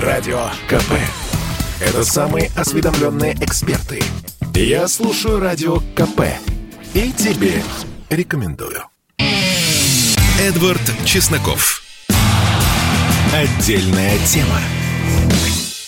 Радио КП. Это самые осведомленные эксперты. Я слушаю Радио КП. И тебе рекомендую. Эдвард Чесноков. Отдельная тема.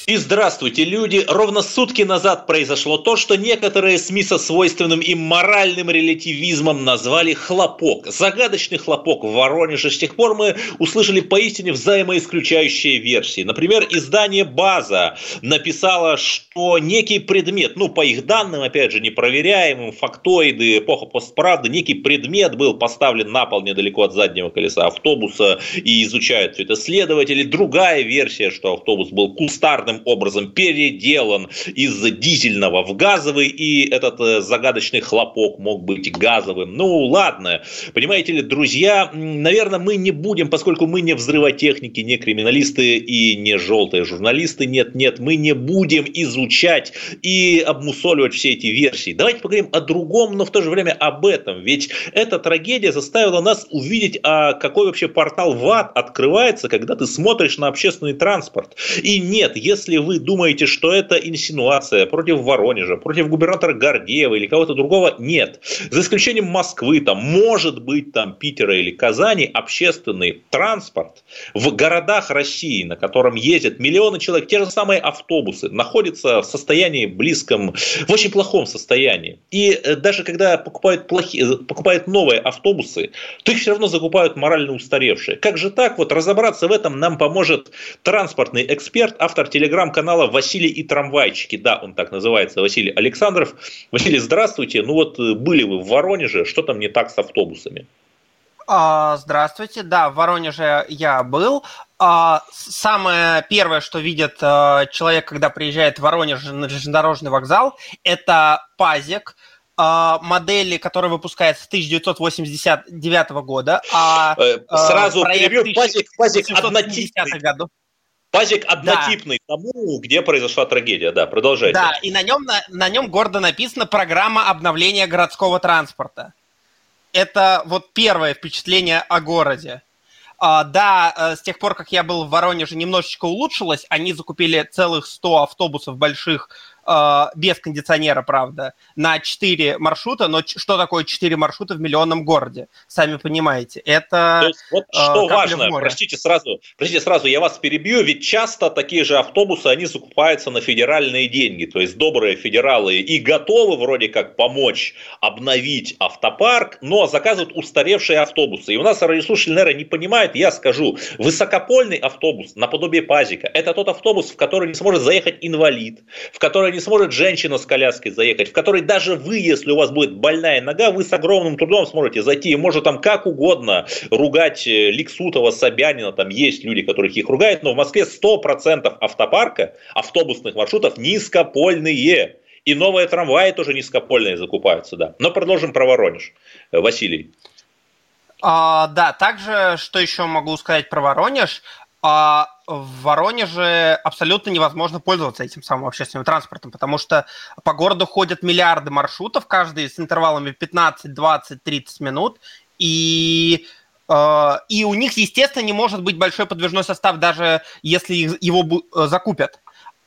И здравствуйте, люди! Ровно сутки назад произошло то, что некоторые СМИ со свойственным им моральным релятивизмом назвали «хлопок». Загадочный хлопок в Воронеже. С тех пор мы услышали поистине взаимоисключающие версии. Например, издание «База» написало, что некий предмет, ну, по их данным, опять же, непроверяемым, фактоиды, эпоха постправды, некий предмет был поставлен на пол недалеко от заднего колеса автобуса и изучают все это следователи. Другая версия, что автобус был кустарным образом переделан из дизельного в газовый, и этот э, загадочный хлопок мог быть газовым. Ну, ладно. Понимаете ли, друзья, наверное, мы не будем, поскольку мы не взрывотехники, не криминалисты и не желтые журналисты, нет, нет, мы не будем изучать и обмусоливать все эти версии. Давайте поговорим о другом, но в то же время об этом. Ведь эта трагедия заставила нас увидеть, а какой вообще портал в ад открывается, когда ты смотришь на общественный транспорт. И нет, если если вы думаете, что это инсинуация против Воронежа, против губернатора Гордеева или кого-то другого, нет. За исключением Москвы, там, может быть, там, Питера или Казани, общественный транспорт в городах России, на котором ездят миллионы человек, те же самые автобусы, находятся в состоянии близком, в очень плохом состоянии. И э, даже когда покупают, плохие, э, покупают новые автобусы, то их все равно закупают морально устаревшие. Как же так? Вот разобраться в этом нам поможет транспортный эксперт, автор телеграмма телеграм-канала «Василий и трамвайчики». Да, он так называется, Василий Александров. Василий, здравствуйте. Ну вот э, были вы в Воронеже, что там не так с автобусами? А, здравствуйте, да, в Воронеже я был. А, самое первое, что видит а, человек, когда приезжает в Воронеж на железнодорожный вокзал, это пазик, модели, которая выпускается с 1989 года. А, э, Сразу перебью, пазик, пазик однотипный. Году. Пазик однотипный да. тому, где произошла трагедия. Да, продолжайте. Да, и на нем, на, на нем гордо написано «Программа обновления городского транспорта». Это вот первое впечатление о городе. А, да, э, с тех пор, как я был в Воронеже, немножечко улучшилось. Они закупили целых 100 автобусов больших без кондиционера, правда, на 4 маршрута, но что такое 4 маршрута в миллионном городе? Сами понимаете, это есть, Вот а, что важно, простите сразу, простите сразу, я вас перебью, ведь часто такие же автобусы, они закупаются на федеральные деньги, то есть добрые федералы и готовы вроде как помочь обновить автопарк, но заказывают устаревшие автобусы. И у нас радиослушатели, наверное, не понимают, я скажу, высокопольный автобус наподобие пазика, это тот автобус, в который не сможет заехать инвалид, в который не не сможет женщина с коляской заехать, в которой даже вы, если у вас будет больная нога, вы с огромным трудом сможете зайти. И может там как угодно ругать э, Ликсутова, Собянина, там есть люди, которых их ругают, но в Москве 100% автопарка, автобусных маршрутов низкопольные. И новые трамваи тоже низкопольные закупаются, да. Но продолжим про Воронеж. Э, Василий. А, да, также, что еще могу сказать про Воронеж, а в Воронеже абсолютно невозможно пользоваться этим самым общественным транспортом, потому что по городу ходят миллиарды маршрутов, каждый с интервалами 15, 20, 30 минут, и э, и у них, естественно, не может быть большой подвижной состав, даже если его э, закупят.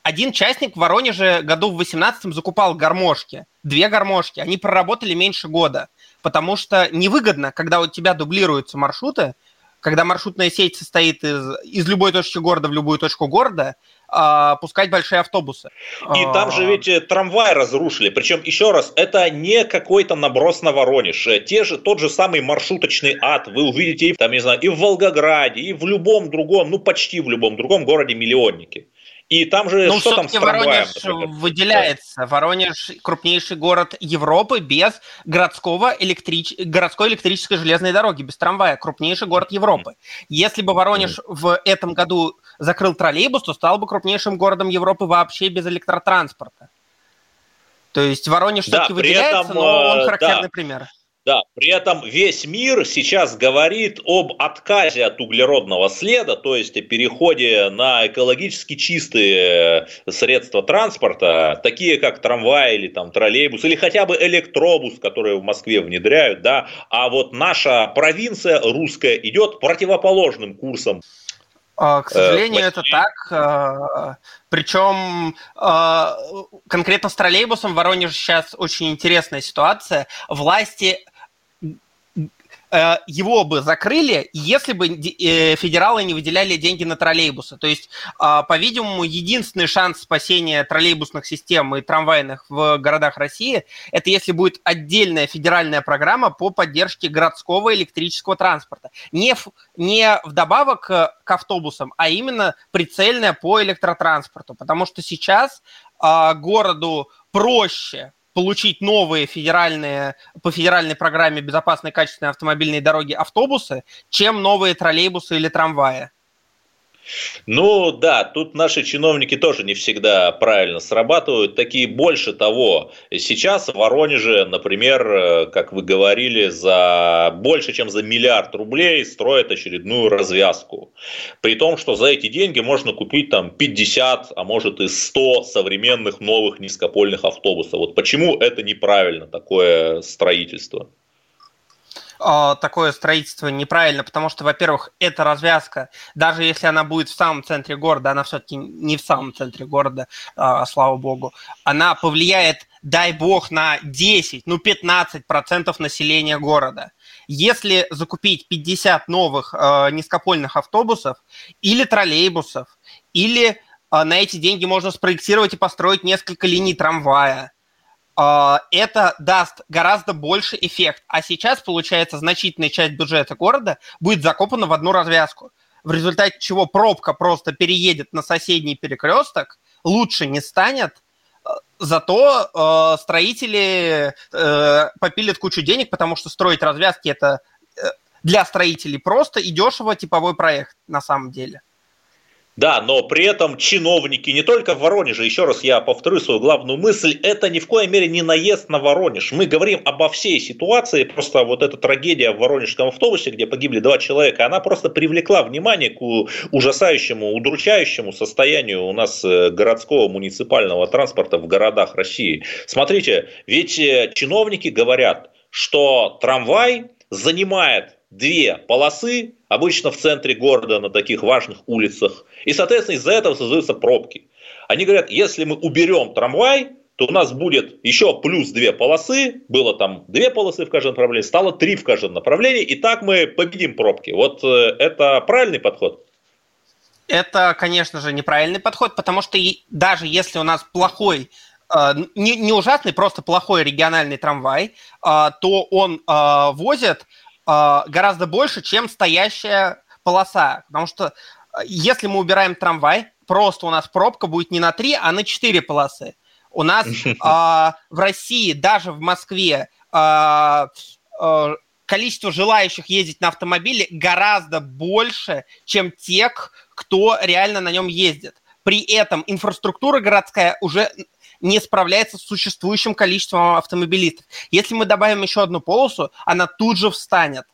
Один частник в Воронеже году в 18 закупал гармошки, две гармошки, они проработали меньше года, потому что невыгодно, когда у тебя дублируются маршруты, когда маршрутная сеть состоит из, из любой точки города в любую точку города, а, пускать большие автобусы. И там же ведь э, трамвай разрушили. Причем, еще раз, это не какой-то наброс на Воронеж. Э, те же, тот же самый маршруточный ад вы увидите и, там, не знаю, и в Волгограде, и в любом другом, ну почти в любом другом городе-миллионнике. И там же ну, что там с Воронеж выделяется. Да. Воронеж крупнейший город Европы без городского электрич... городской электрической железной дороги, без трамвая. Крупнейший город Европы. Если бы Воронеж в этом году закрыл троллейбус, то стал бы крупнейшим городом Европы вообще без электротранспорта. То есть Воронеж да, все-таки выделяется, этом, но он э, характерный да. пример. Да, при этом весь мир сейчас говорит об отказе от углеродного следа, то есть о переходе на экологически чистые средства транспорта, такие как трамвай или там троллейбус, или хотя бы электробус, которые в Москве внедряют, да, а вот наша провинция русская идет противоположным курсом К сожалению, это так. Причем конкретно с троллейбусом в Воронеже сейчас очень интересная ситуация. Власти Э, его бы закрыли, если бы э, федералы не выделяли деньги на троллейбусы. То есть, а, по-видимому, единственный шанс спасения троллейбусных систем и трамвайных в городах России – это если будет отдельная федеральная программа по поддержке городского электрического транспорта. Не, в, не вдобавок к автобусам, а именно прицельная по электротранспорту. Потому что сейчас а, городу проще получить новые федеральные, по федеральной программе безопасной качественной автомобильной дороги автобусы, чем новые троллейбусы или трамваи. Ну да, тут наши чиновники тоже не всегда правильно срабатывают. Такие больше того, сейчас в Воронеже, например, э, как вы говорили, за больше чем за миллиард рублей строят очередную развязку. При том, что за эти деньги можно купить там 50, а может и 100 современных новых низкопольных автобусов. Вот почему это неправильно, такое строительство? А, такое строительство неправильно, потому что, во-первых, эта развязка, даже если она будет в самом центре города, она все-таки не в самом центре города, а, слава богу, она повлияет, дай бог, на 10, ну 15% населения города. Если закупить 50 новых э, низкопольных автобусов или троллейбусов, или э, на эти деньги можно спроектировать и построить несколько линий трамвая, это даст гораздо больше эффект. А сейчас, получается, значительная часть бюджета города будет закопана в одну развязку, в результате чего пробка просто переедет на соседний перекресток, лучше не станет, а, зато э, строители э, попилят кучу денег, потому что строить развязки это э, для строителей просто и дешево типовой проект на самом деле. Да, но при этом чиновники не только в Воронеже, еще раз я повторю свою главную мысль, это ни в коей мере не наезд на Воронеж. Мы говорим обо всей ситуации, просто вот эта трагедия в воронежском автобусе, где погибли два человека, она просто привлекла внимание к ужасающему, удручающему состоянию у нас э, городского муниципального транспорта в городах России. Смотрите, ведь э, чиновники говорят, что трамвай занимает две полосы, обычно в центре города на таких важных улицах, и, соответственно, из-за этого создаются пробки. Они говорят, если мы уберем трамвай, то у нас будет еще плюс две полосы, было там две полосы в каждом направлении, стало три в каждом направлении, и так мы победим пробки. Вот э, это правильный подход? Это, конечно же, неправильный подход, потому что даже если у нас плохой э, не, не ужасный, просто плохой региональный трамвай, э, то он возит гораздо больше, чем стоящая полоса. Потому что если мы убираем трамвай, просто у нас пробка будет не на 3, а на 4 полосы. У нас э, в России, даже в Москве, э, э, количество желающих ездить на автомобиле гораздо больше, чем тех, кто реально на нем ездит. При этом инфраструктура городская уже не справляется с существующим количеством автомобилистов. Если мы добавим еще одну полосу, она тут же встанет.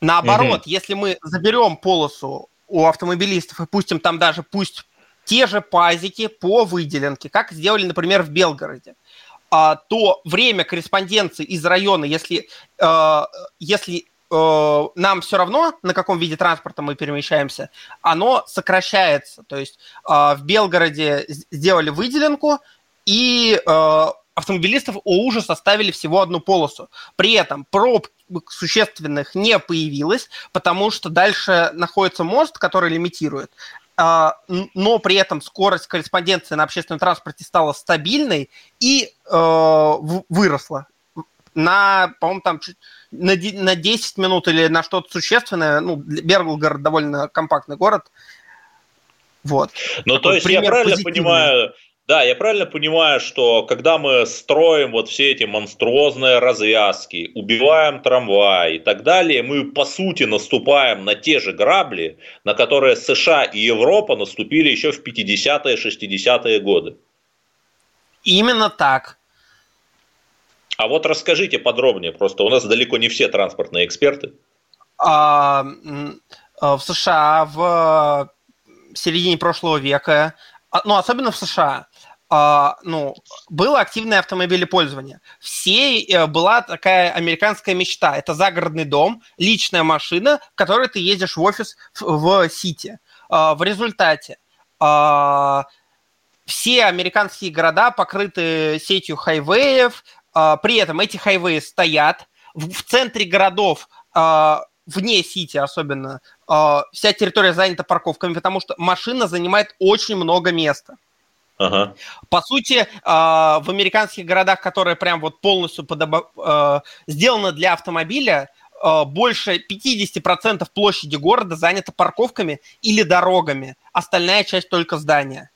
Наоборот, угу. если мы заберем полосу у автомобилистов и пустим там даже пусть те же пазики по выделенке, как сделали, например, в Белгороде, а, то время корреспонденции из района, если, а, если а, нам все равно, на каком виде транспорта мы перемещаемся, оно сокращается. То есть в Белгороде сделали выделенку, и автомобилистов о ужас оставили всего одну полосу. При этом проб существенных не появилось, потому что дальше находится мост, который лимитирует. А, но при этом скорость корреспонденции на общественном транспорте стала стабильной и э, выросла на, по-моему, там чуть, на, на 10 минут или на что-то существенное. Ну, Белгород довольно компактный город. Вот. Ну, то есть я правильно позитивный. понимаю, да, я правильно понимаю, что когда мы строим вот все эти монструозные развязки, убиваем трамвай и так далее, мы по сути наступаем на те же грабли, на которые США и Европа наступили еще в 50-е, 60-е годы. Именно так. А вот расскажите подробнее, просто у нас далеко не все транспортные эксперты. А, в США в середине прошлого века, а, ну особенно в США, а, ну, было активное автомобилепользование. Все э, была такая американская мечта. Это загородный дом, личная машина, в которой ты ездишь в офис в, в Сити. А, в результате все американские города покрыты сетью хайвеев, при этом эти хайвеи стоят. В, центре городов а, вне Сити особенно, а, вся территория занята парковками, потому что машина занимает очень много места. Ага. По сути, а, в американских городах, которые прям вот полностью а, сделаны для автомобиля, больше 50% площади города занято парковками или дорогами, остальная часть только здания.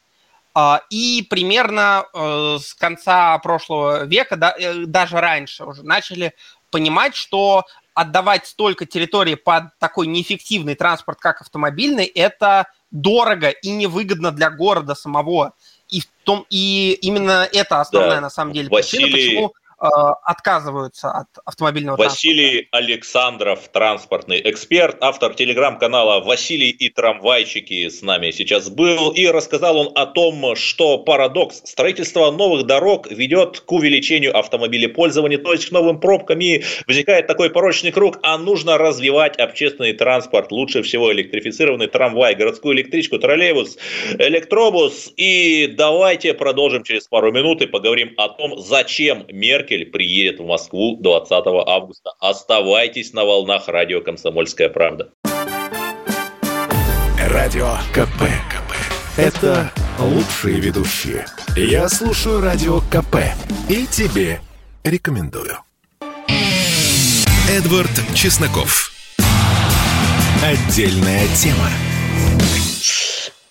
И примерно э, с конца прошлого века, э, даже раньше уже начали понимать, что отдавать столько территории под такой неэффективный транспорт, как автомобильный, это дорого и невыгодно для города самого. И, в том, и именно это основная, да. на самом деле, причина, Василий... почему Э, отказываются от автомобильного Василий транспорта. Александров, транспортный эксперт, автор телеграм-канала «Василий и трамвайчики» с нами сейчас был. И рассказал он о том, что парадокс. Строительство новых дорог ведет к увеличению автомобилепользования, то есть к новым пробкам. И возникает такой порочный круг, а нужно развивать общественный транспорт. Лучше всего электрифицированный трамвай, городскую электричку, троллейбус, электробус. И давайте продолжим через пару минут и поговорим о том, зачем Меркель Меркель приедет в Москву 20 августа. Оставайтесь на волнах радио «Комсомольская правда». Радио КП. КП. Это лучшие ведущие. Я слушаю Радио КП и тебе рекомендую. Эдвард Чесноков. Отдельная тема.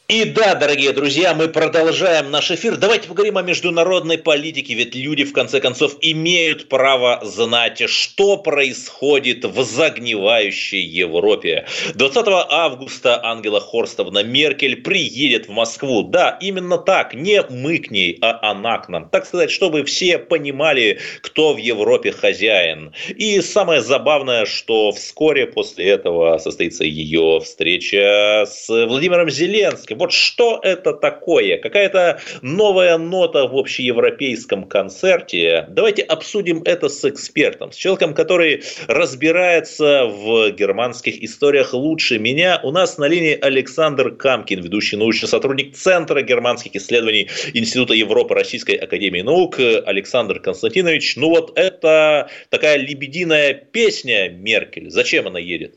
И да, дорогие друзья, мы продолжаем наш эфир. Давайте поговорим о международной политике, ведь люди, в конце концов, имеют право знать, что происходит в загнивающей Европе. 20 августа Ангела Хорстовна Меркель приедет в Москву. Да, именно так, не мы к ней, а она к нам. Так сказать, чтобы все понимали, кто в Европе хозяин. И самое забавное, что вскоре после этого состоится ее встреча с Владимиром Зеленским вот что это такое? Какая-то новая нота в общеевропейском концерте. Давайте обсудим это с экспертом, с человеком, который разбирается в германских историях лучше меня. У нас на линии Александр Камкин, ведущий научный сотрудник Центра германских исследований Института Европы Российской Академии Наук. Александр Константинович, ну вот это такая лебединая песня Меркель. Зачем она едет?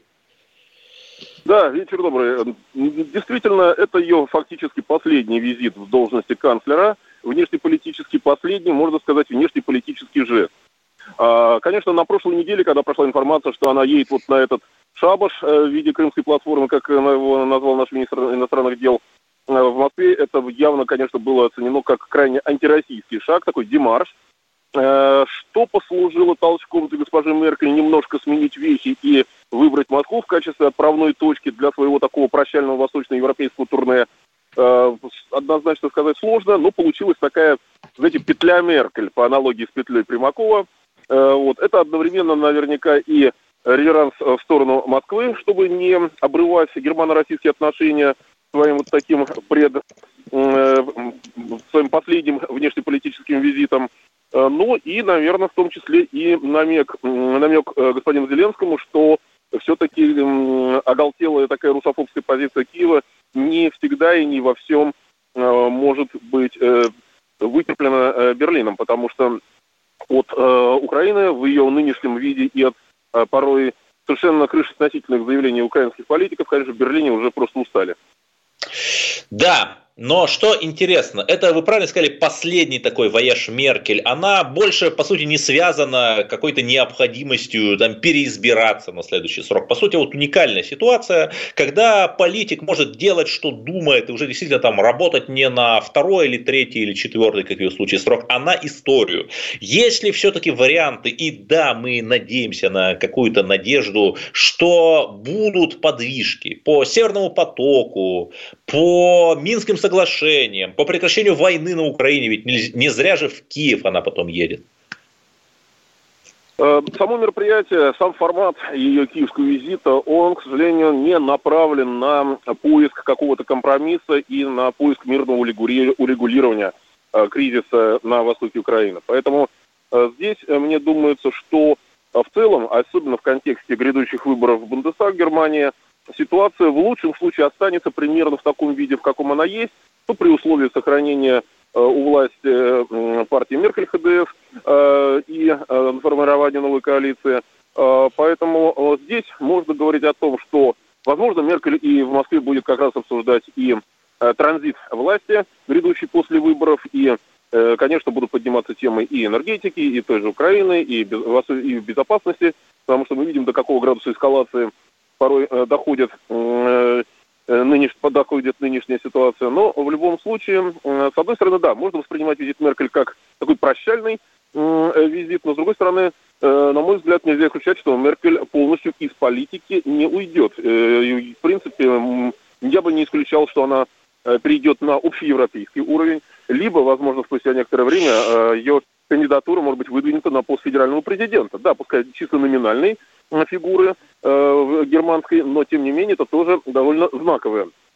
Да, вечер добрый. Действительно, это ее фактически последний визит в должности канцлера. Внешнеполитический последний, можно сказать, внешнеполитический жест. А, конечно, на прошлой неделе, когда прошла информация, что она едет вот на этот шабаш э, в виде крымской платформы, как его назвал наш министр иностранных дел э, в Москве, это явно, конечно, было оценено как крайне антироссийский шаг, такой демарш. Э, что послужило толчком для госпожи Меркель немножко сменить вехи и выбрать Москву в качестве отправной точки для своего такого прощального восточноевропейского турне, э, однозначно сказать сложно, но получилась такая, знаете, петля Меркель, по аналогии с петлей Примакова. Э, вот. Это одновременно наверняка и реверанс в сторону Москвы, чтобы не обрывать германо-российские отношения своим вот таким пред, своим последним внешнеполитическим визитом. Ну и, наверное, в том числе и намек, намек господину Зеленскому, что все-таки оголтелая такая русофобская позиция Киева не всегда и не во всем э, может быть э, вытерплена э, Берлином, потому что от Украины в ее нынешнем виде и от порой совершенно крышесносительных заявлений украинских политиков, конечно, в Берлине уже просто устали. Да, но что интересно, это, вы правильно сказали, последний такой вояж Меркель. Она больше, по сути, не связана какой-то необходимостью там, переизбираться на следующий срок. По сути, вот уникальная ситуация, когда политик может делать, что думает, и уже действительно там работать не на второй или третий или четвертый, как в ее случае, срок, а на историю. Есть ли все-таки варианты, и да, мы надеемся на какую-то надежду, что будут подвижки по Северному потоку, по Минским соглашениям, соглашениям, по прекращению войны на Украине, ведь не зря же в Киев она потом едет. Э, само мероприятие, сам формат ее киевского визита, он, к сожалению, не направлен на поиск какого-то компромисса и на поиск мирного урегулирования кризиса на востоке Украины. Поэтому здесь мне думается, что в целом, особенно в контексте грядущих выборов в Бундестаг Германии, ситуация в лучшем случае останется примерно в таком виде, в каком она есть, ну, при условии сохранения у власти партии Меркель ХДС и формирования новой коалиции. Поэтому здесь можно говорить о том, что Возможно, Меркель и в Москве будет как раз обсуждать и э, транзит власти, грядущий после выборов, и, э, конечно, будут подниматься темы и энергетики, и той же Украины, и, и безопасности, потому что мы видим, до какого градуса эскалации порой э, доходит, э, э нынеш, доходит нынешняя ситуация. Но в любом случае, с одной стороны, да, можно воспринимать визит Меркель как такой прощальный визит, но с другой стороны, на мой взгляд, нельзя исключать, что Меркель полностью из политики не уйдет. Э, в принципе, я бы не исключал, что она перейдет на общеевропейский уровень, либо, возможно, спустя некоторое время ее кандидатура может быть выдвинута на пост федерального президента. Да, пускай чисто номинальной фигуры германской, но тем не менее это тоже довольно знаковая Э,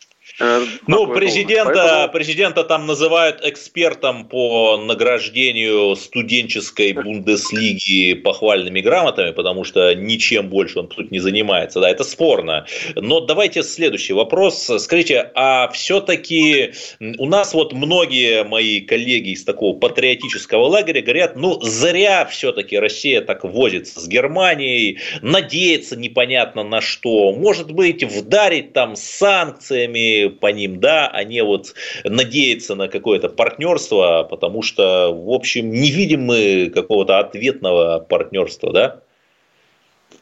ну, президента, президента там называют экспертом по награждению студенческой Бундеслиги похвальными грамотами, потому что ничем больше он тут не занимается. Да, это спорно. Но давайте следующий вопрос. Скажите, а все-таки у нас вот многие мои коллеги из такого патриотического лагеря говорят, ну, зря все-таки Россия так возится с Германией, надеется непонятно на что. Может быть, вдарить там санкциями, по ним, да, а не вот надеяться на какое-то партнерство, потому что, в общем, не видим мы какого-то ответного партнерства, да?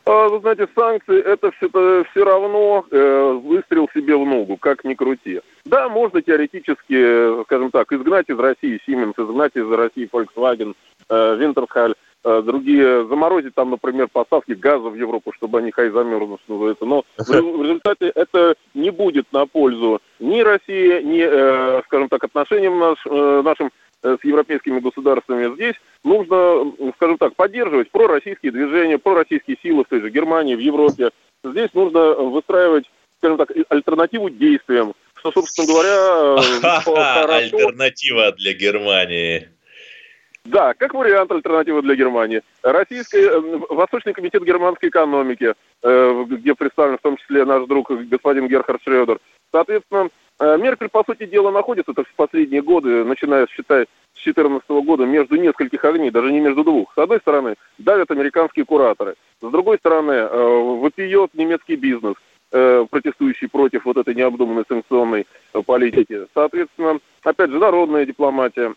А, вы знаете, санкции это все, все равно э, выстрел себе в ногу, как ни крути. Да, можно теоретически, скажем так, изгнать из России Siemens, изгнать из России Volkswagen, э, Wintershall, другие, заморозить там, например, поставки газа в Европу, чтобы они хай замерзнут, что называется. Но в результате это не будет на пользу ни России, ни, э, скажем так, отношениям наш, э, нашим Э, с европейскими государствами. Здесь нужно, скажем так, поддерживать пророссийские движения, пророссийские силы в той же Германии, в Европе. Здесь нужно выстраивать, скажем так, альтернативу действиям, что, собственно говоря, э, Альтернатива для Германии. Да, как вариант альтернативы для Германии. Российский, э, Восточный комитет германской экономики, где представлен в том числе наш друг господин Герхард Шредер. Соответственно, Э, Меркель, по сути дела, находится так в последние годы, начиная, считай, с 2014 года, между нескольких огней, даже не между двух. С одной стороны, давят американские кураторы. С другой стороны, э, выпьет немецкий бизнес, э, протестующий против вот этой необдуманной санкционной политики. Соответственно, опять же, народная дипломатия.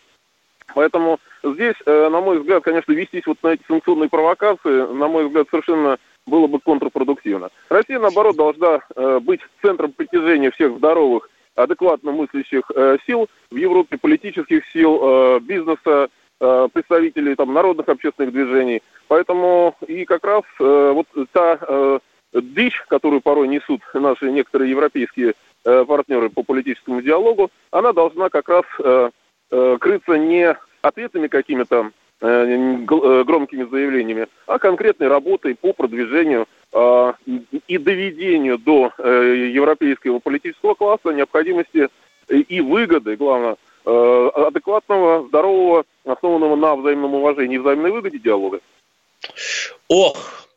Поэтому здесь, на мой взгляд, конечно, вестись вот на эти санкционные провокации, на мой взгляд, совершенно было бы контрпродуктивно. Россия, наоборот, должна быть центром притяжения всех здоровых адекватно мыслящих э, сил в Европе, политических сил, э, бизнеса, э, представителей там, народных общественных движений. Поэтому и как раз э, вот та э, дичь, которую порой несут наши некоторые европейские э, партнеры по политическому диалогу, она должна как раз э, крыться не ответами какими-то э, э, громкими заявлениями, а конкретной работой по продвижению а, и доведению до европейского политического класса необходимости и выгоды, главное, адекватного, здорового, основанного на взаимном уважении и взаимной выгоде диалога. Ох,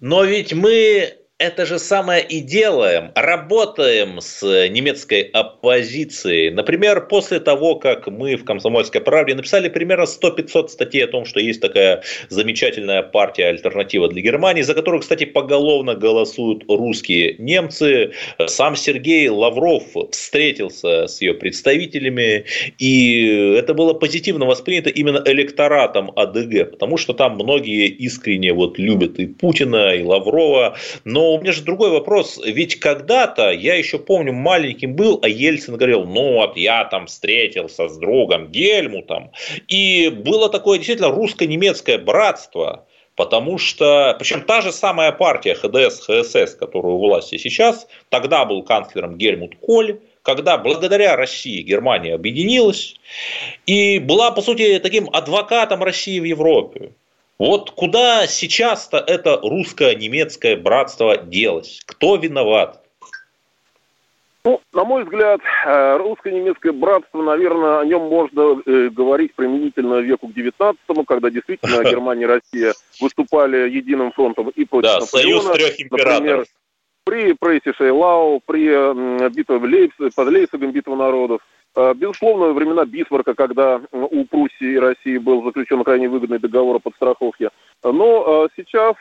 но ведь мы это же самое и делаем. Работаем с немецкой оппозицией. Например, после того, как мы в «Комсомольской правде» написали примерно 100-500 статей о том, что есть такая замечательная партия «Альтернатива для Германии», за которую, кстати, поголовно голосуют русские немцы. Сам Сергей Лавров встретился с ее представителями, и это было позитивно воспринято именно электоратом АДГ, потому что там многие искренне вот любят и Путина, и Лаврова, но у меня же другой вопрос. Ведь когда-то, я еще помню, маленьким был, а Ельцин говорил, ну вот я там встретился с другом Гельмутом. И было такое действительно русско-немецкое братство. Потому что, причем та же самая партия ХДС, ХСС, которая у власти сейчас, тогда был канцлером Гельмут Коль, когда благодаря России Германия объединилась и была, по сути, таким адвокатом России в Европе. Вот куда сейчас-то это русско-немецкое братство делось? Кто виноват? Ну, на мой взгляд, э, русско-немецкое братство, наверное, о нем можно э, говорить применительно веку к 19-му, когда действительно Германия и Россия выступали единым фронтом и против да, Наполеона. союз трех императоров. Например, при Прейсиш-Эйлау, при битве Лейпс, под Лейпцигом битва народов. Э, безусловно, времена Бисмарка, когда у Пруссии и России был заключен крайне выгодный договор о подстраховке. Но сейчас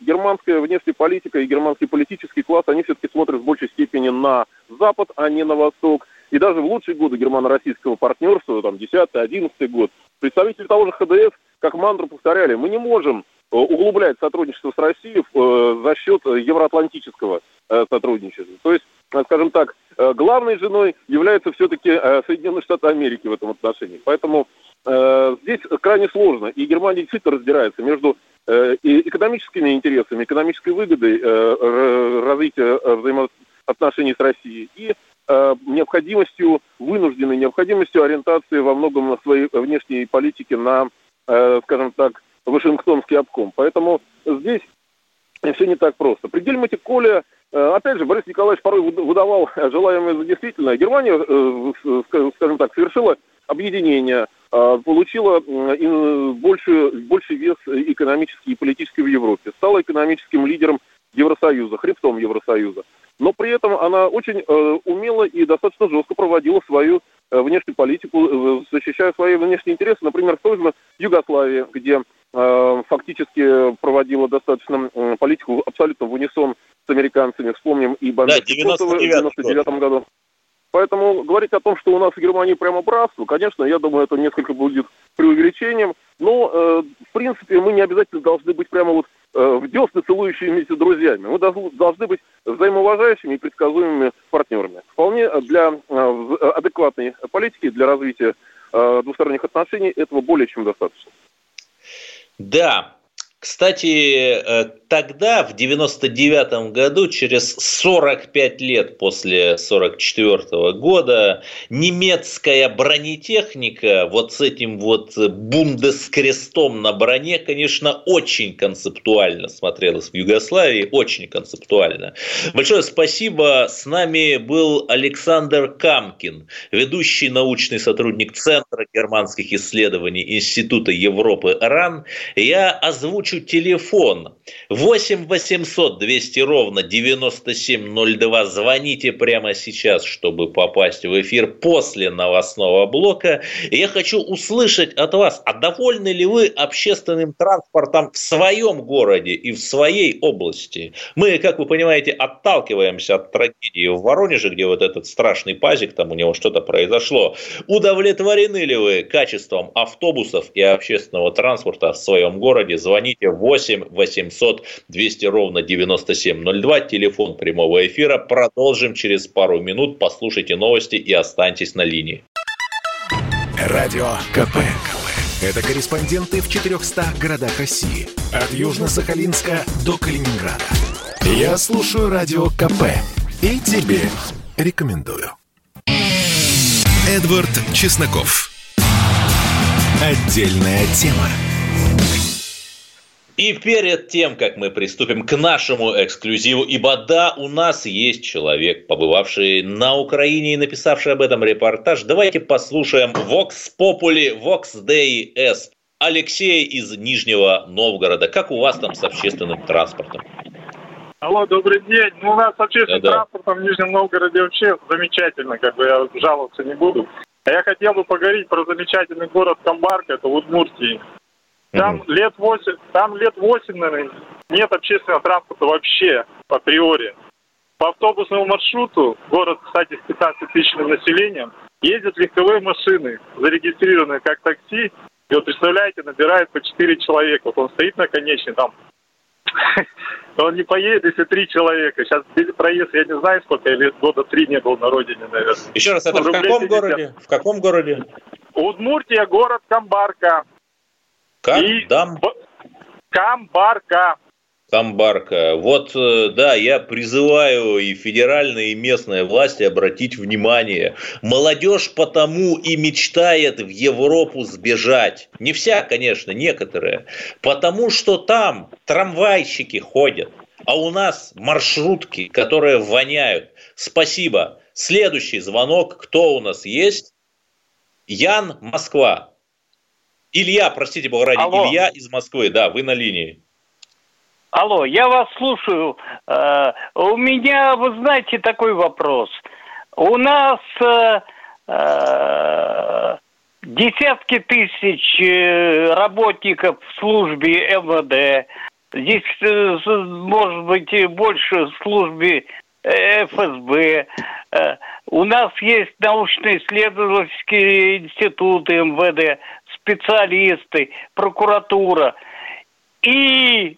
германская внешняя политика и германский политический класс, они все-таки смотрят в большей степени на запад, а не на восток. И даже в лучшие годы германо-российского партнерства, там, 10-11 год, представители того же ХДС, как мантру повторяли, мы не можем э, углублять сотрудничество с Россией э, за счет евроатлантического э, сотрудничества. То есть, скажем так, главной женой является все-таки Соединенные Штаты Америки в этом отношении. Поэтому здесь крайне сложно. И Германия действительно раздирается между экономическими интересами, экономической выгодой развития взаимоотношений отношений с Россией и э, необходимостью, вынужденной необходимостью ориентации во многом на своей внешней политике на, э, скажем так, Вашингтонский обком. Поэтому здесь все не так просто. При Гельмуте э, опять же, Борис Николаевич порой выдавал желаемое за действительное. Германия, э, скажем так, совершила объединение, э, получила больший, больший вес экономический и политический в Европе, стала экономическим лидером Евросоюза, хребтом Евросоюза но при этом она очень э, умело и достаточно жестко проводила свою э, внешнюю политику, э, защищая свои внешние интересы, например, в той же Югославии, где э, фактически проводила достаточно э, политику абсолютно в унисон с американцами. Вспомним и бомбежки да, в 99 году. Поэтому говорить о том, что у нас в Германии прямо братство, конечно, я думаю, это несколько будет преувеличением. Но, э, в принципе, мы не обязательно должны быть прямо вот в десны целующимися друзьями. Мы должны быть взаимоуважающими и предсказуемыми партнерами. Вполне для э, адекватной политики, для развития э, двусторонних отношений этого более чем достаточно. Да, кстати, э, тогда, в 99 году, через 45 лет после 44 года, немецкая бронетехника вот с этим вот бундескрестом на броне, конечно, очень концептуально смотрелась в Югославии, очень концептуально. Большое спасибо. С нами был Александр Камкин, ведущий научный сотрудник Центра германских исследований Института Европы РАН. Я озвучу озвучу телефон 8 800 200 ровно 9702. Звоните прямо сейчас, чтобы попасть в эфир после новостного блока. я хочу услышать от вас, а довольны ли вы общественным транспортом в своем городе и в своей области? Мы, как вы понимаете, отталкиваемся от трагедии в Воронеже, где вот этот страшный пазик, там у него что-то произошло. Удовлетворены ли вы качеством автобусов и общественного транспорта в своем городе? Звоните звоните 8 800 200 ровно 9702, телефон прямого эфира. Продолжим через пару минут. Послушайте новости и останьтесь на линии. Радио КП. Это корреспонденты в 400 городах России. От Южно-Сахалинска до Калининграда. Я слушаю Радио КП и тебе рекомендую. Эдвард Чесноков. Отдельная тема. И перед тем, как мы приступим к нашему эксклюзиву, ибо да, у нас есть человек, побывавший на Украине и написавший об этом репортаж, давайте послушаем Vox Populi, Vox Dei S. Алексей из Нижнего Новгорода. Как у вас там с общественным транспортом? Алло, добрый день. Ну, у нас с общественным да, транспортом в Нижнем Новгороде вообще замечательно, как бы я жаловаться не буду. А я хотел бы поговорить про замечательный город Камбарка, это в Удмуртии. Там угу. лет восемь, там лет восемь, наверное, нет общественного транспорта вообще, априори. По автобусному маршруту, город, кстати, с 15 тысячным населением, ездят легковые машины, зарегистрированные как такси. И вот, представляете, набирает по 4 человека. Вот он стоит на конечной, там он не поедет, если три человека. Сейчас проезд, я не знаю, сколько, я года три не был на родине, наверное. Еще раз, это в каком городе? В каком городе? Удмуртия, город Камбарка. Как? И... Дам... Камбарка. Камбарка. Вот, э, да, я призываю и федеральные, и местные власти обратить внимание. Молодежь потому и мечтает в Европу сбежать. Не вся, конечно, некоторые. Потому что там трамвайщики ходят, а у нас маршрутки, которые воняют. Спасибо Следующий звонок. Кто у нас есть? Ян, Москва. Илья, простите бога ради, Алло. Илья из Москвы. Да, вы на линии. Алло, я вас слушаю. Э, у меня, вы знаете, такой вопрос. У нас э, э, десятки тысяч работников в службе МВД. Здесь, может быть, больше в службе ФСБ. У нас есть научно-исследовательские институты МВД, специалисты, прокуратура. И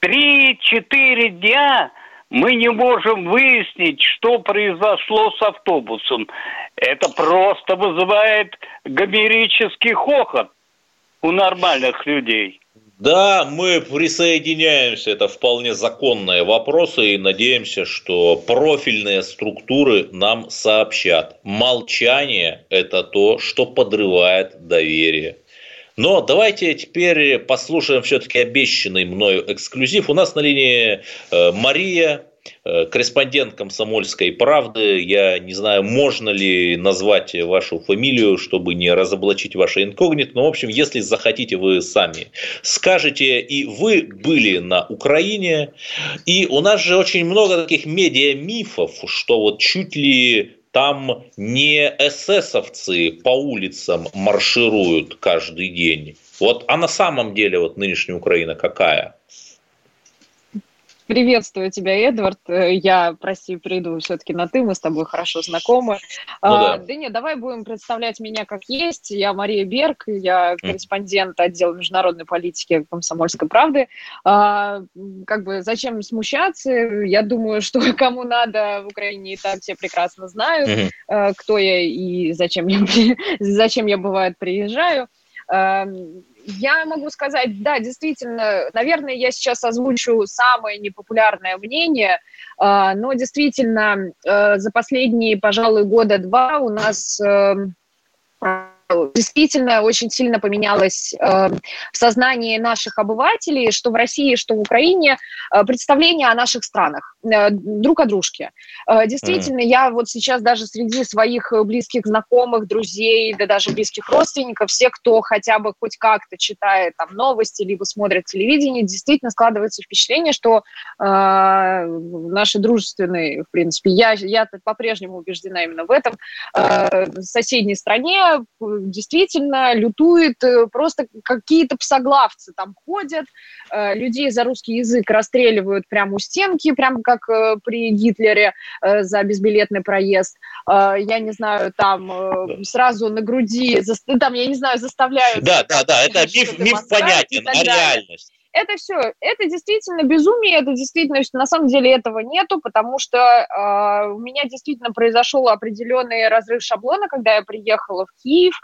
три-четыре дня мы не можем выяснить, что произошло с автобусом. Это просто вызывает гомерический хохот у нормальных людей. Да, мы присоединяемся, это вполне законные вопросы и надеемся, что профильные структуры нам сообщат. Молчание – это то, что подрывает доверие. Но давайте теперь послушаем все-таки обещанный мною эксклюзив. У нас на линии э, Мария, корреспондент комсомольской правды. Я не знаю, можно ли назвать вашу фамилию, чтобы не разоблачить ваше инкогнит. Но, в общем, если захотите, вы сами скажете. И вы были на Украине. И у нас же очень много таких медиа-мифов, что вот чуть ли там не эсэсовцы по улицам маршируют каждый день. Вот, а на самом деле вот нынешняя Украина какая? Приветствую тебя, Эдвард. Э, я, прости, приду все-таки на ты, мы с тобой хорошо знакомы. Ну, да. А, да нет, давай будем представлять меня как есть. Я Мария Берг, я корреспондент отдела международной политики комсомольской правды. А, как бы зачем смущаться? Я думаю, что кому надо в Украине и так все прекрасно знают, mm-hmm. кто я и зачем я, зачем я, бывает, приезжаю. Я могу сказать, да, действительно, наверное, я сейчас озвучу самое непопулярное мнение, а, но действительно э, за последние, пожалуй, года два у нас эм, действительно очень сильно поменялось э, в сознании наших обывателей, что в России, что в Украине, э, представление о наших странах, э, друг о дружке. Э, действительно, mm. я вот сейчас даже среди своих близких знакомых, друзей, да даже близких родственников, все, кто хотя бы хоть как-то читает там новости, либо смотрит телевидение, действительно складывается впечатление, что э, наши дружественные, в принципе, я, я по-прежнему убеждена именно в этом, э, в соседней стране действительно лютует, э, просто какие-то псоглавцы там ходят, э, людей за русский язык расстреливают прямо у стенки, прямо как э, при Гитлере за безбилетный проезд. Я не знаю, там сразу на груди, там, я не знаю, заставляют... Да, да, да, это миф, миф понятен, а реальность это все, это действительно безумие, это действительно, на самом деле этого нету, потому что э, у меня действительно произошел определенный разрыв шаблона, когда я приехала в Киев,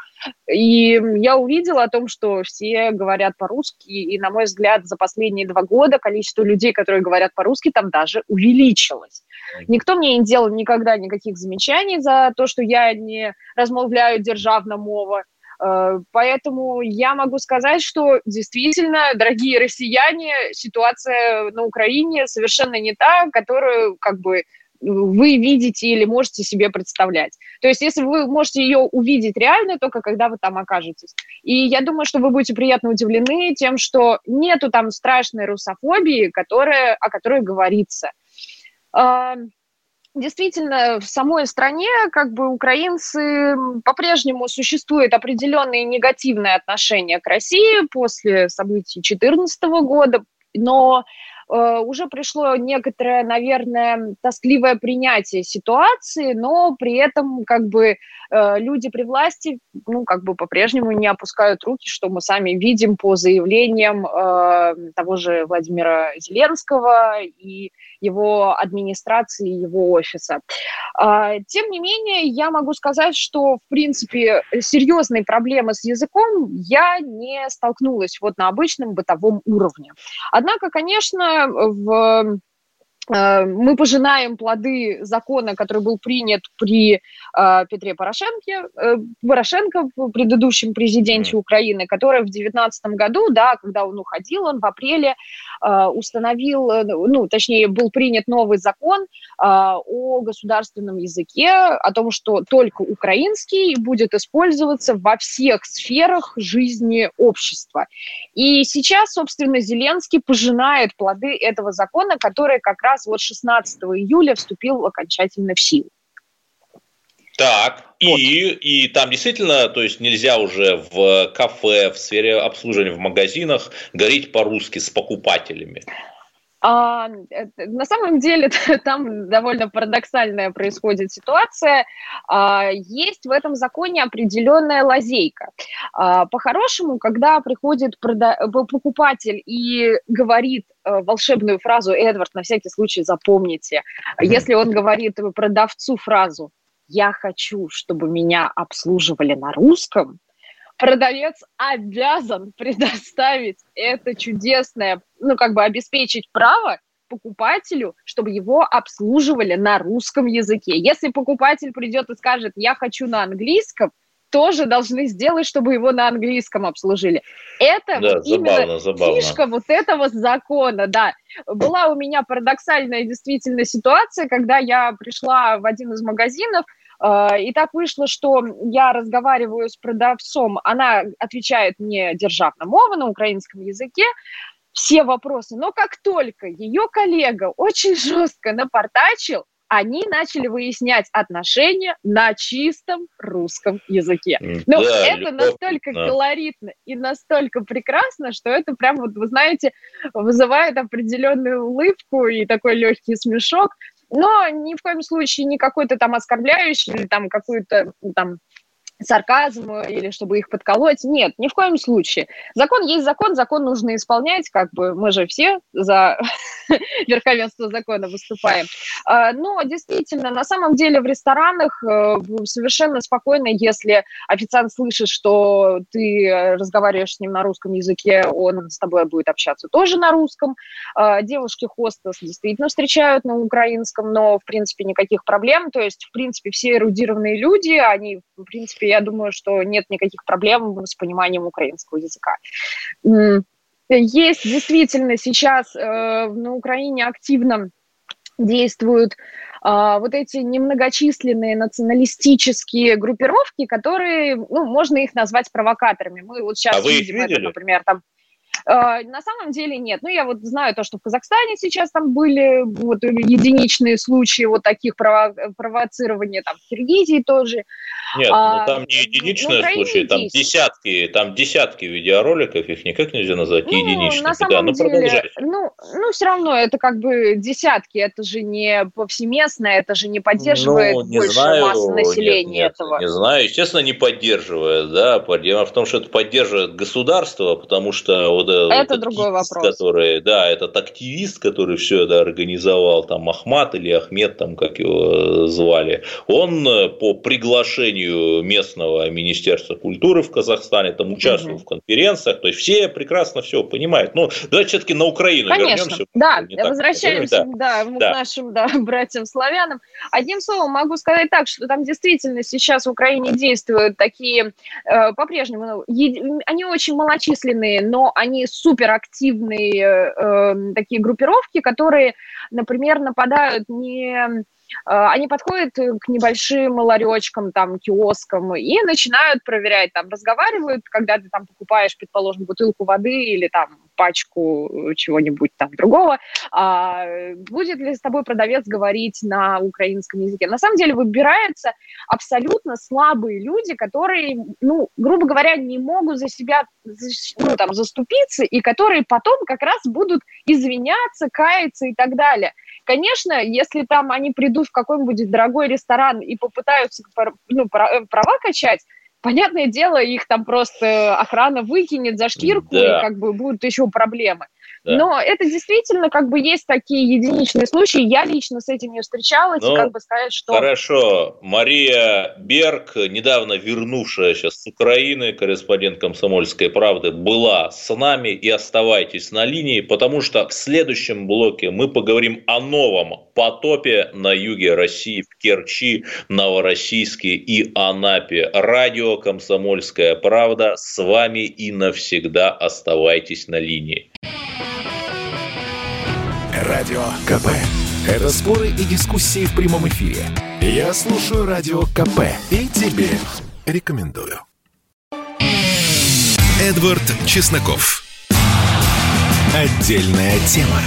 и я увидела о том, что все говорят по-русски, и, на мой взгляд, за последние два года количество людей, которые говорят по-русски, там даже увеличилось. Никто мне не делал никогда никаких замечаний за то, что я не размовляю державно мова, поэтому я могу сказать, что действительно, дорогие россияне, ситуация на Украине совершенно не та, которую как бы вы видите или можете себе представлять. То есть, если вы можете ее увидеть реально, только когда вы там окажетесь. И я думаю, что вы будете приятно удивлены тем, что нету там страшной русофобии, которая, о которой говорится действительно в самой стране как бы украинцы по-прежнему существует определенные негативные отношения к России после событий 2014 года, но э, уже пришло некоторое, наверное, тоскливое принятие ситуации, но при этом как бы э, люди при власти, ну, как бы по-прежнему не опускают руки, что мы сами видим по заявлениям э, того же Владимира Зеленского и его администрации, его офиса. А, тем не менее, я могу сказать, что, в принципе, серьезные проблемы с языком я не столкнулась вот на обычном бытовом уровне. Однако, конечно, в мы пожинаем плоды закона, который был принят при э, Петре Порошенке, э, Порошенко, предыдущем президенте Украины, который в 2019 году, да, когда он уходил, он в апреле э, установил, э, ну, точнее, был принят новый закон э, о государственном языке, о том, что только украинский будет использоваться во всех сферах жизни общества. И сейчас, собственно, Зеленский пожинает плоды этого закона, который как раз раз вот 16 июля вступил окончательно в силу. Так, вот. и, и там действительно, то есть нельзя уже в кафе, в сфере обслуживания, в магазинах говорить по-русски с покупателями. А, на самом деле там довольно парадоксальная происходит ситуация. А, есть в этом законе определенная лазейка. А, по-хорошему, когда приходит прода- покупатель и говорит э, волшебную фразу «Эдвард, на всякий случай запомните», если он говорит продавцу фразу «Я хочу, чтобы меня обслуживали на русском», продавец обязан предоставить это чудесное, ну, как бы обеспечить право покупателю, чтобы его обслуживали на русском языке. Если покупатель придет и скажет, я хочу на английском, тоже должны сделать, чтобы его на английском обслужили. Это да, вот забавно, именно забавно. фишка вот этого закона, да. Была у меня парадоксальная действительно ситуация, когда я пришла в один из магазинов, и так вышло, что я разговариваю с продавцом, она отвечает мне державно мова на украинском языке, все вопросы. Но как только ее коллега очень жестко напортачил, они начали выяснять отношения на чистом русском языке. Но да, это любовь, настолько да. колоритно и настолько прекрасно, что это прям вот, вы знаете, вызывает определенную улыбку и такой легкий смешок но ни в коем случае не какой-то там оскорбляющий или там какую-то там сарказм или чтобы их подколоть. Нет, ни в коем случае. Закон есть закон, закон нужно исполнять, как бы мы же все за верховенство закона выступаем. А, но действительно, на самом деле в ресторанах э, совершенно спокойно, если официант слышит, что ты разговариваешь с ним на русском языке, он с тобой будет общаться тоже на русском. А, девушки хостес действительно встречают на украинском, но в принципе никаких проблем. То есть, в принципе, все эрудированные люди, они, в принципе, я думаю, что нет никаких проблем с пониманием украинского языка. Есть действительно сейчас э, на Украине активно действуют э, вот эти немногочисленные националистические группировки, которые, ну, можно их назвать провокаторами. Мы вот сейчас а видим это, например, там на самом деле нет. Ну, я вот знаю то, что в Казахстане сейчас там были вот единичные случаи вот таких прово- провоцирования, там в Киргизии тоже. Нет, а, ну, там не единичные ну, случаи, там десятки, там десятки видеороликов, их никак нельзя назвать ну, единичными. На самом да, ну, деле, ну, ну, все равно это как бы десятки, это же не повсеместно, это же не поддерживает ну, не большая знаю, масса населения нет, нет, этого. Не знаю, естественно, не поддерживает, да, дело в том, что это поддерживает государство, потому что вот это другой вопрос. Который, да, этот активист, который все это организовал, там Ахмат или Ахмед, там как его звали, он э, по приглашению местного Министерства культуры в Казахстане там участвовал угу. в конференциях, то есть все прекрасно все понимают. Ну, давайте все-таки на Украину Конечно. вернемся. Да, возвращаемся да. Да, да. к нашим да, братьям-славянам. Одним словом, могу сказать так, что там действительно сейчас в Украине действуют такие, э, по-прежнему, ну, они очень малочисленные, но они суперактивные э, такие группировки, которые, например, нападают не они подходят к небольшим ларечкам, там, киоскам и начинают проверять, там, разговаривают, когда ты там покупаешь, предположим, бутылку воды или там пачку чего-нибудь там другого, а, будет ли с тобой продавец говорить на украинском языке. На самом деле выбираются абсолютно слабые люди, которые, ну, грубо говоря, не могут за себя ну, там, заступиться, и которые потом как раз будут извиняться, каяться и так далее. Конечно, если там они придут в какой-нибудь дорогой ресторан и попытаются ну, э, права качать, понятное дело, их там просто охрана выкинет за штирку, да. и как бы будут еще проблемы. Да. Но это действительно как бы есть такие единичные случаи. Я лично с этим не встречалась, ну, и как бы сказать, что... Хорошо. Мария Берг, недавно вернувшая сейчас с Украины, корреспондент «Комсомольской правды», была с нами и оставайтесь на линии, потому что в следующем блоке мы поговорим о новом потопе на юге России, в Керчи, Новороссийске и Анапе. Радио «Комсомольская правда» с вами и навсегда оставайтесь на линии. Радио КП. Это споры и дискуссии в прямом эфире. Я слушаю Радио КП и тебе рекомендую. Эдвард Чесноков. Отдельная тема.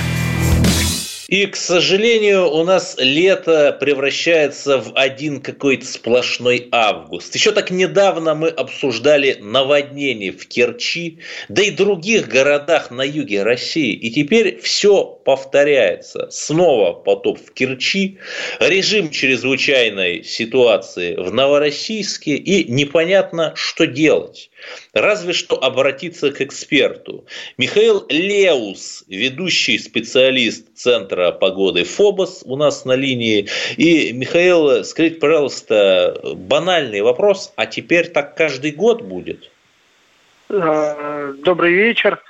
И, к сожалению, у нас лето превращается в один какой-то сплошной август. Еще так недавно мы обсуждали наводнение в Керчи, да и других городах на юге России. И теперь все повторяется. Снова потоп в Керчи, режим чрезвычайной ситуации в Новороссийске и непонятно, что делать. Разве что обратиться к эксперту. Михаил Леус, ведущий специалист Центра погоды ФОБОС у нас на линии. И, Михаил, скажите, пожалуйста, банальный вопрос, а теперь так каждый год будет? Э, добрый вечер.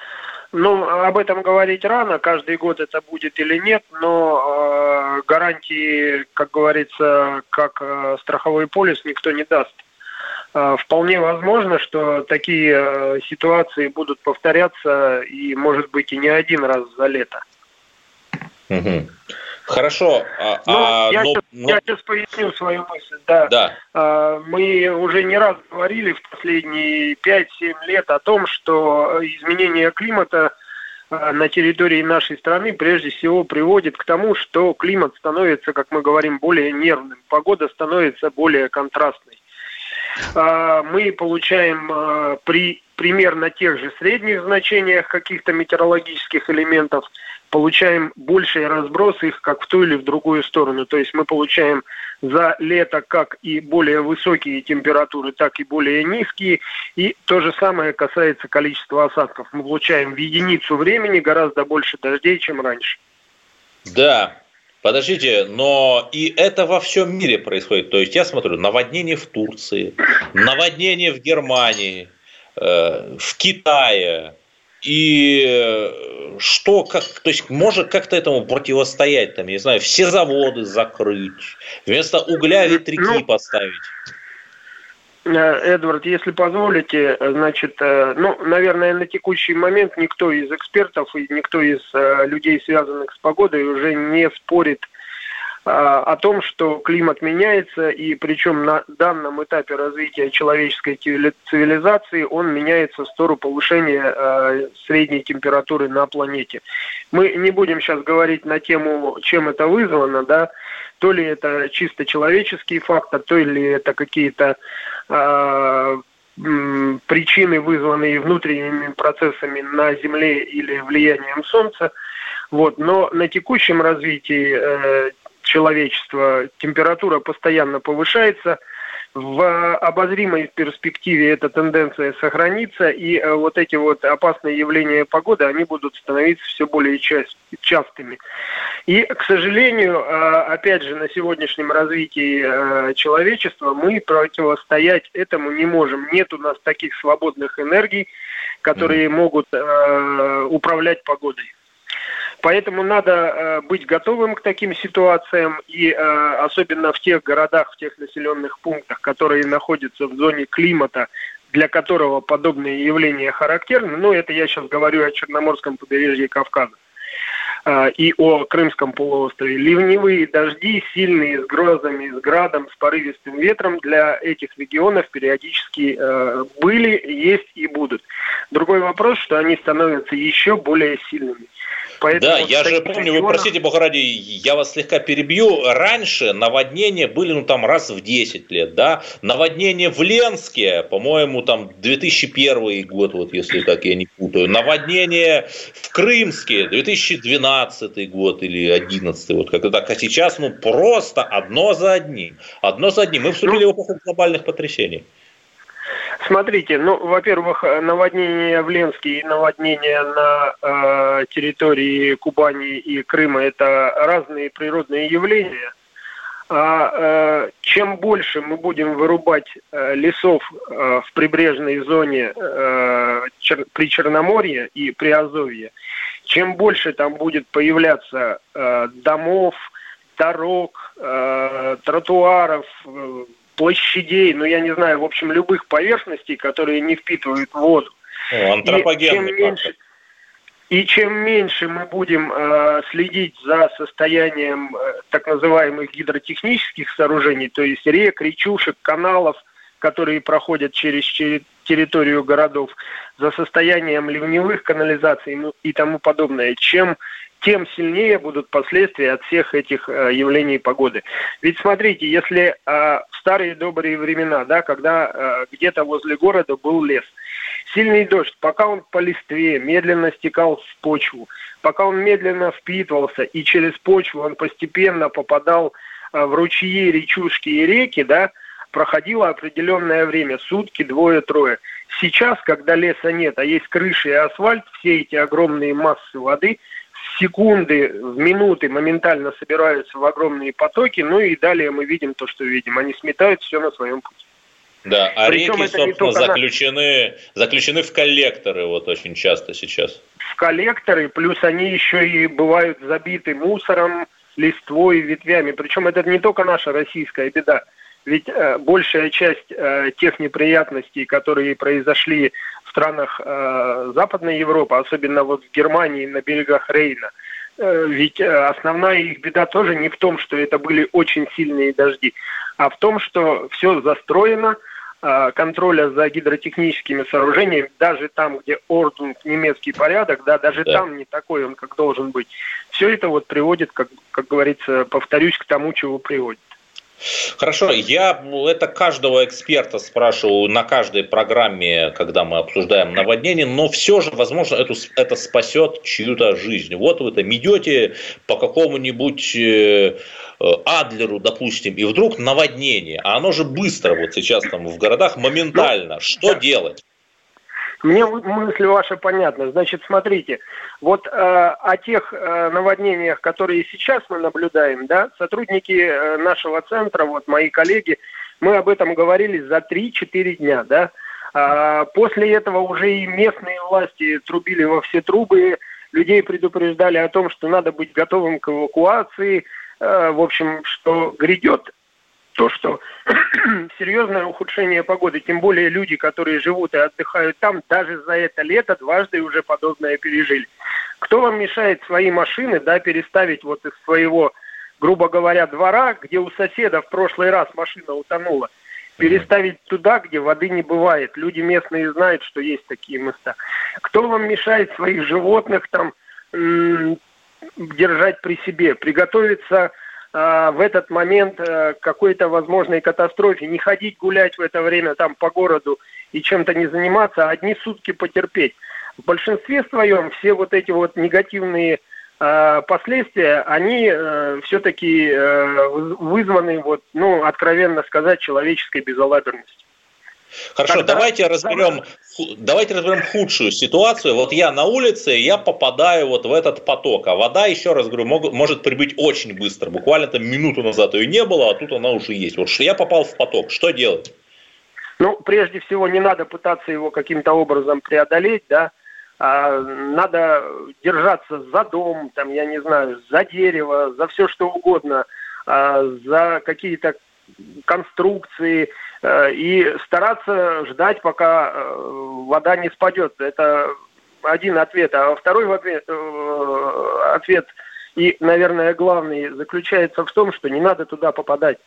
Ну, об этом говорить рано, каждый год это будет или нет, но э, гарантии, как говорится, как э, страховой полис никто не даст. А, вполне возможно, что такие э, ситуации будут повторяться и, может быть, и не один раз за лето. Угу. Хорошо. А, ну, а, я, но, сейчас, но... я сейчас поясню свою мысль. Да. да. А, мы уже не раз говорили в последние 5-7 лет о том, что изменение климата а, на территории нашей страны прежде всего приводит к тому, что климат становится, как мы говорим, более нервным, погода становится более контрастной. А, мы получаем а, при примерно тех же средних значениях каких-то метеорологических элементов, получаем больший разброс их как в ту или в другую сторону. То есть мы получаем за лето как и более высокие температуры, так и более низкие. И то же самое касается количества осадков. Мы получаем в единицу времени гораздо больше дождей, чем раньше. Да, Подождите, но и это во всем мире происходит. То есть я смотрю, наводнение в Турции, наводнение в Германии, э, в Китае. И э, что, как, то есть может как-то этому противостоять, там, я не знаю, все заводы закрыть, вместо угля ветряки ну, поставить. Э, Эдвард, если позволите, значит, э, ну, наверное, на текущий момент никто из экспертов и никто из э, людей, связанных с погодой, уже не спорит о том, что климат меняется, и причем на данном этапе развития человеческой цивилизации он меняется в сторону повышения средней температуры на планете. Мы не будем сейчас говорить на тему, чем это вызвано, да, то ли это чисто человеческий фактор, то ли это какие-то э, причины, вызванные внутренними процессами на Земле или влиянием Солнца. Вот. Но на текущем развитии э, человечества температура постоянно повышается – в обозримой перспективе эта тенденция сохранится, и э, вот эти вот опасные явления погоды, они будут становиться все более частыми. И, к сожалению, э, опять же, на сегодняшнем развитии э, человечества мы противостоять этому не можем. Нет у нас таких свободных энергий, которые могут управлять погодой. Поэтому надо э, быть готовым к таким ситуациям, и э, особенно в тех городах, в тех населенных пунктах, которые находятся в зоне климата, для которого подобные явления характерны. Ну, это я сейчас говорю о Черноморском побережье Кавказа и о Крымском полуострове. Ливневые дожди, сильные, с грозами, с градом, с порывистым ветром для этих регионов периодически э, были, есть и будут. Другой вопрос, что они становятся еще более сильными. Поэтому да, я же помню, регионах... вы простите, Бога ради, я вас слегка перебью. Раньше наводнения были, ну, там, раз в 10 лет, да. Наводнение в Ленске, по-моему, там, 2001 год, вот если так я не путаю. Наводнение в Крымске, 2012 год или 2011, вот как-то так. А сейчас, ну, просто одно за одним. Одно за одним. Мы вступили в эпоху глобальных потрясений. Смотрите, ну, во-первых, наводнение в Ленске и наводнение на э, территории Кубани и Крыма – это разные природные явления. А э, чем больше мы будем вырубать э, лесов э, в прибрежной зоне э, чер, при Черноморье и при Азовье, чем больше там будет появляться э, домов, дорог, э, тротуаров, э, площадей, ну я не знаю, в общем, любых поверхностей, которые не впитывают воду. О, антропогенный и чем меньше, и чем меньше мы будем э, следить за состоянием э, так называемых гидротехнических сооружений, то есть рек, речушек, каналов, которые проходят через, через территорию городов, за состоянием ливневых канализаций и тому подобное, чем тем сильнее будут последствия от всех этих э, явлений погоды. Ведь смотрите, если э, в старые добрые времена, да, когда э, где-то возле города был лес, сильный дождь, пока он по листве медленно стекал в почву, пока он медленно впитывался, и через почву он постепенно попадал э, в ручьи, речушки и реки, да, проходило определенное время, сутки, двое, трое. Сейчас, когда леса нет, а есть крыши и асфальт, все эти огромные массы воды – секунды, в минуты моментально собираются в огромные потоки, ну и далее мы видим то, что видим. Они сметают все на своем пути. Да, а Причем реки, собственно, заключены, на... заключены в коллекторы вот очень часто сейчас. В коллекторы, плюс они еще и бывают забиты мусором, листвой, ветвями. Причем это не только наша российская беда. Ведь э, большая часть э, тех неприятностей, которые произошли в странах э, Западной Европы, особенно вот в Германии на берегах Рейна, ведь основная их беда тоже не в том, что это были очень сильные дожди, а в том, что все застроено, контроля за гидротехническими сооружениями, даже там, где ордунг, немецкий порядок, да, даже да. там не такой он, как должен быть. Все это вот приводит, как, как говорится, повторюсь, к тому, чего приводит. Хорошо, я это каждого эксперта спрашиваю на каждой программе, когда мы обсуждаем наводнение, но все же, возможно, это, это спасет чью-то жизнь. Вот вы там идете по какому-нибудь э, Адлеру, допустим, и вдруг наводнение, а оно же быстро вот сейчас там в городах моментально. Ну, Что делать? Мне мысль ваша понятна. Значит, смотрите, вот э, о тех э, наводнениях, которые сейчас мы наблюдаем, да, сотрудники э, нашего центра, вот мои коллеги, мы об этом говорили за 3-4 дня, да. А, после этого уже и местные власти трубили во все трубы, людей предупреждали о том, что надо быть готовым к эвакуации, э, в общем, что грядет то, что серьезное ухудшение погоды, тем более люди, которые живут и отдыхают там, даже за это лето дважды уже подобное пережили. Кто вам мешает свои машины, да, переставить вот из своего, грубо говоря, двора, где у соседа в прошлый раз машина утонула, переставить туда, где воды не бывает. Люди местные знают, что есть такие места. Кто вам мешает своих животных там держать при себе, приготовиться в этот момент э, какой-то возможной катастрофе, не ходить гулять в это время там по городу и чем-то не заниматься, а одни сутки потерпеть. В большинстве своем все вот эти вот негативные э, последствия, они э, все-таки э, вызваны, вот, ну, откровенно сказать, человеческой безалаберностью. Хорошо, Тогда... давайте разберем, давайте разберем худшую ситуацию. Вот я на улице, я попадаю вот в этот поток, а вода, еще раз говорю, мог, может прибыть очень быстро. Буквально там минуту назад ее не было, а тут она уже есть. Вот что я попал в поток, что делать? Ну, прежде всего, не надо пытаться его каким-то образом преодолеть, да, а, надо держаться за дом, там, я не знаю, за дерево, за все что угодно, а, за какие-то конструкции, Э, и стараться ждать, пока э, вода не спадет. Это один ответ. А второй ответ, э, ответ и, наверное, главный заключается в том, что не надо туда попадать.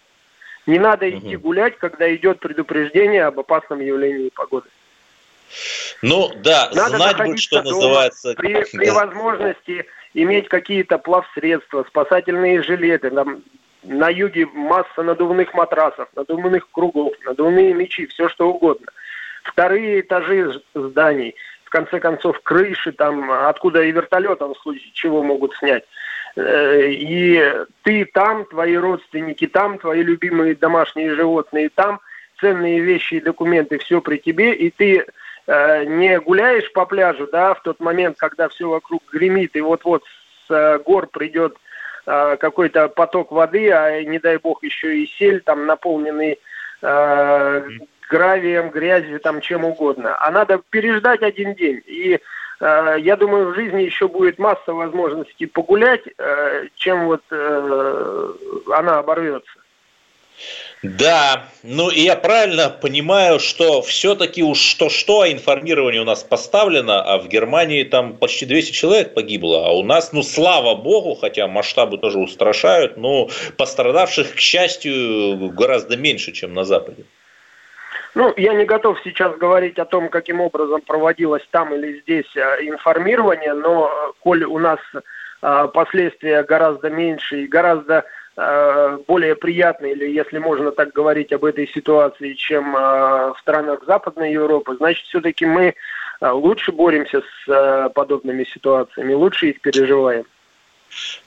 Не надо идти угу. гулять, когда идет предупреждение об опасном явлении погоды. Ну да, надо знать будет, что дома, называется. При, при возможности иметь какие-то плавсредства, спасательные жилеты, там, на юге масса надувных матрасов, надувных кругов, надувные мечи, все что угодно. Вторые этажи зданий, в конце концов, крыши, там, откуда и вертолетом в случае чего могут снять. Э, и ты там, твои родственники там, твои любимые домашние животные там, ценные вещи и документы, все при тебе, и ты э, не гуляешь по пляжу, да, в тот момент, когда все вокруг гремит, и вот-вот с э, гор придет какой-то поток воды, а не дай бог еще и сель, там наполненный э, гравием, грязью, там чем угодно. А надо переждать один день. И э, я думаю, в жизни еще будет масса возможностей погулять, э, чем вот э, она оборвется. Да, ну и я правильно понимаю, что все-таки уж что-что, информирование у нас поставлено, а в Германии там почти 200 человек погибло, а у нас, ну слава богу, хотя масштабы тоже устрашают, но пострадавших, к счастью, гораздо меньше, чем на Западе. Ну, я не готов сейчас говорить о том, каким образом проводилось там или здесь а, информирование, но а, коль у нас а, последствия гораздо меньше и гораздо более приятные, или если можно так говорить об этой ситуации, чем в странах Западной Европы, значит, все-таки мы лучше боремся с подобными ситуациями, лучше их переживаем.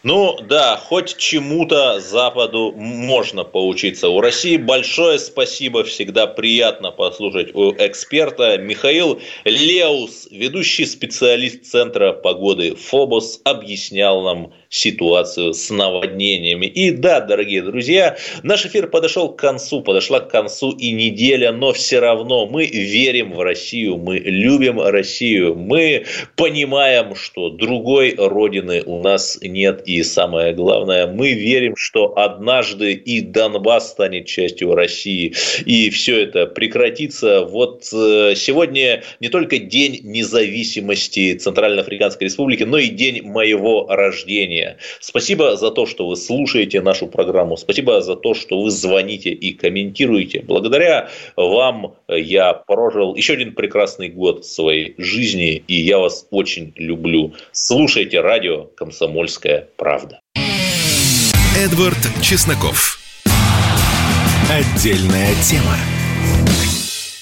Ну да, хоть чему-то Западу можно поучиться. У России большое спасибо, всегда приятно послушать у эксперта. Михаил Леус, ведущий специалист Центра погоды ФОБОС, объяснял нам ситуацию с наводнениями. И да, дорогие друзья, наш эфир подошел к концу, подошла к концу и неделя, но все равно мы верим в Россию, мы любим Россию, мы понимаем, что другой родины у нас нет. И самое главное, мы верим, что однажды и Донбасс станет частью России, и все это прекратится. Вот э, сегодня не только День независимости Центральноафриканской Республики, но и день моего рождения внимание. Спасибо за то, что вы слушаете нашу программу. Спасибо за то, что вы звоните и комментируете. Благодаря вам я прожил еще один прекрасный год своей жизни, и я вас очень люблю. Слушайте радио «Комсомольская правда». Эдвард Чесноков. Отдельная тема.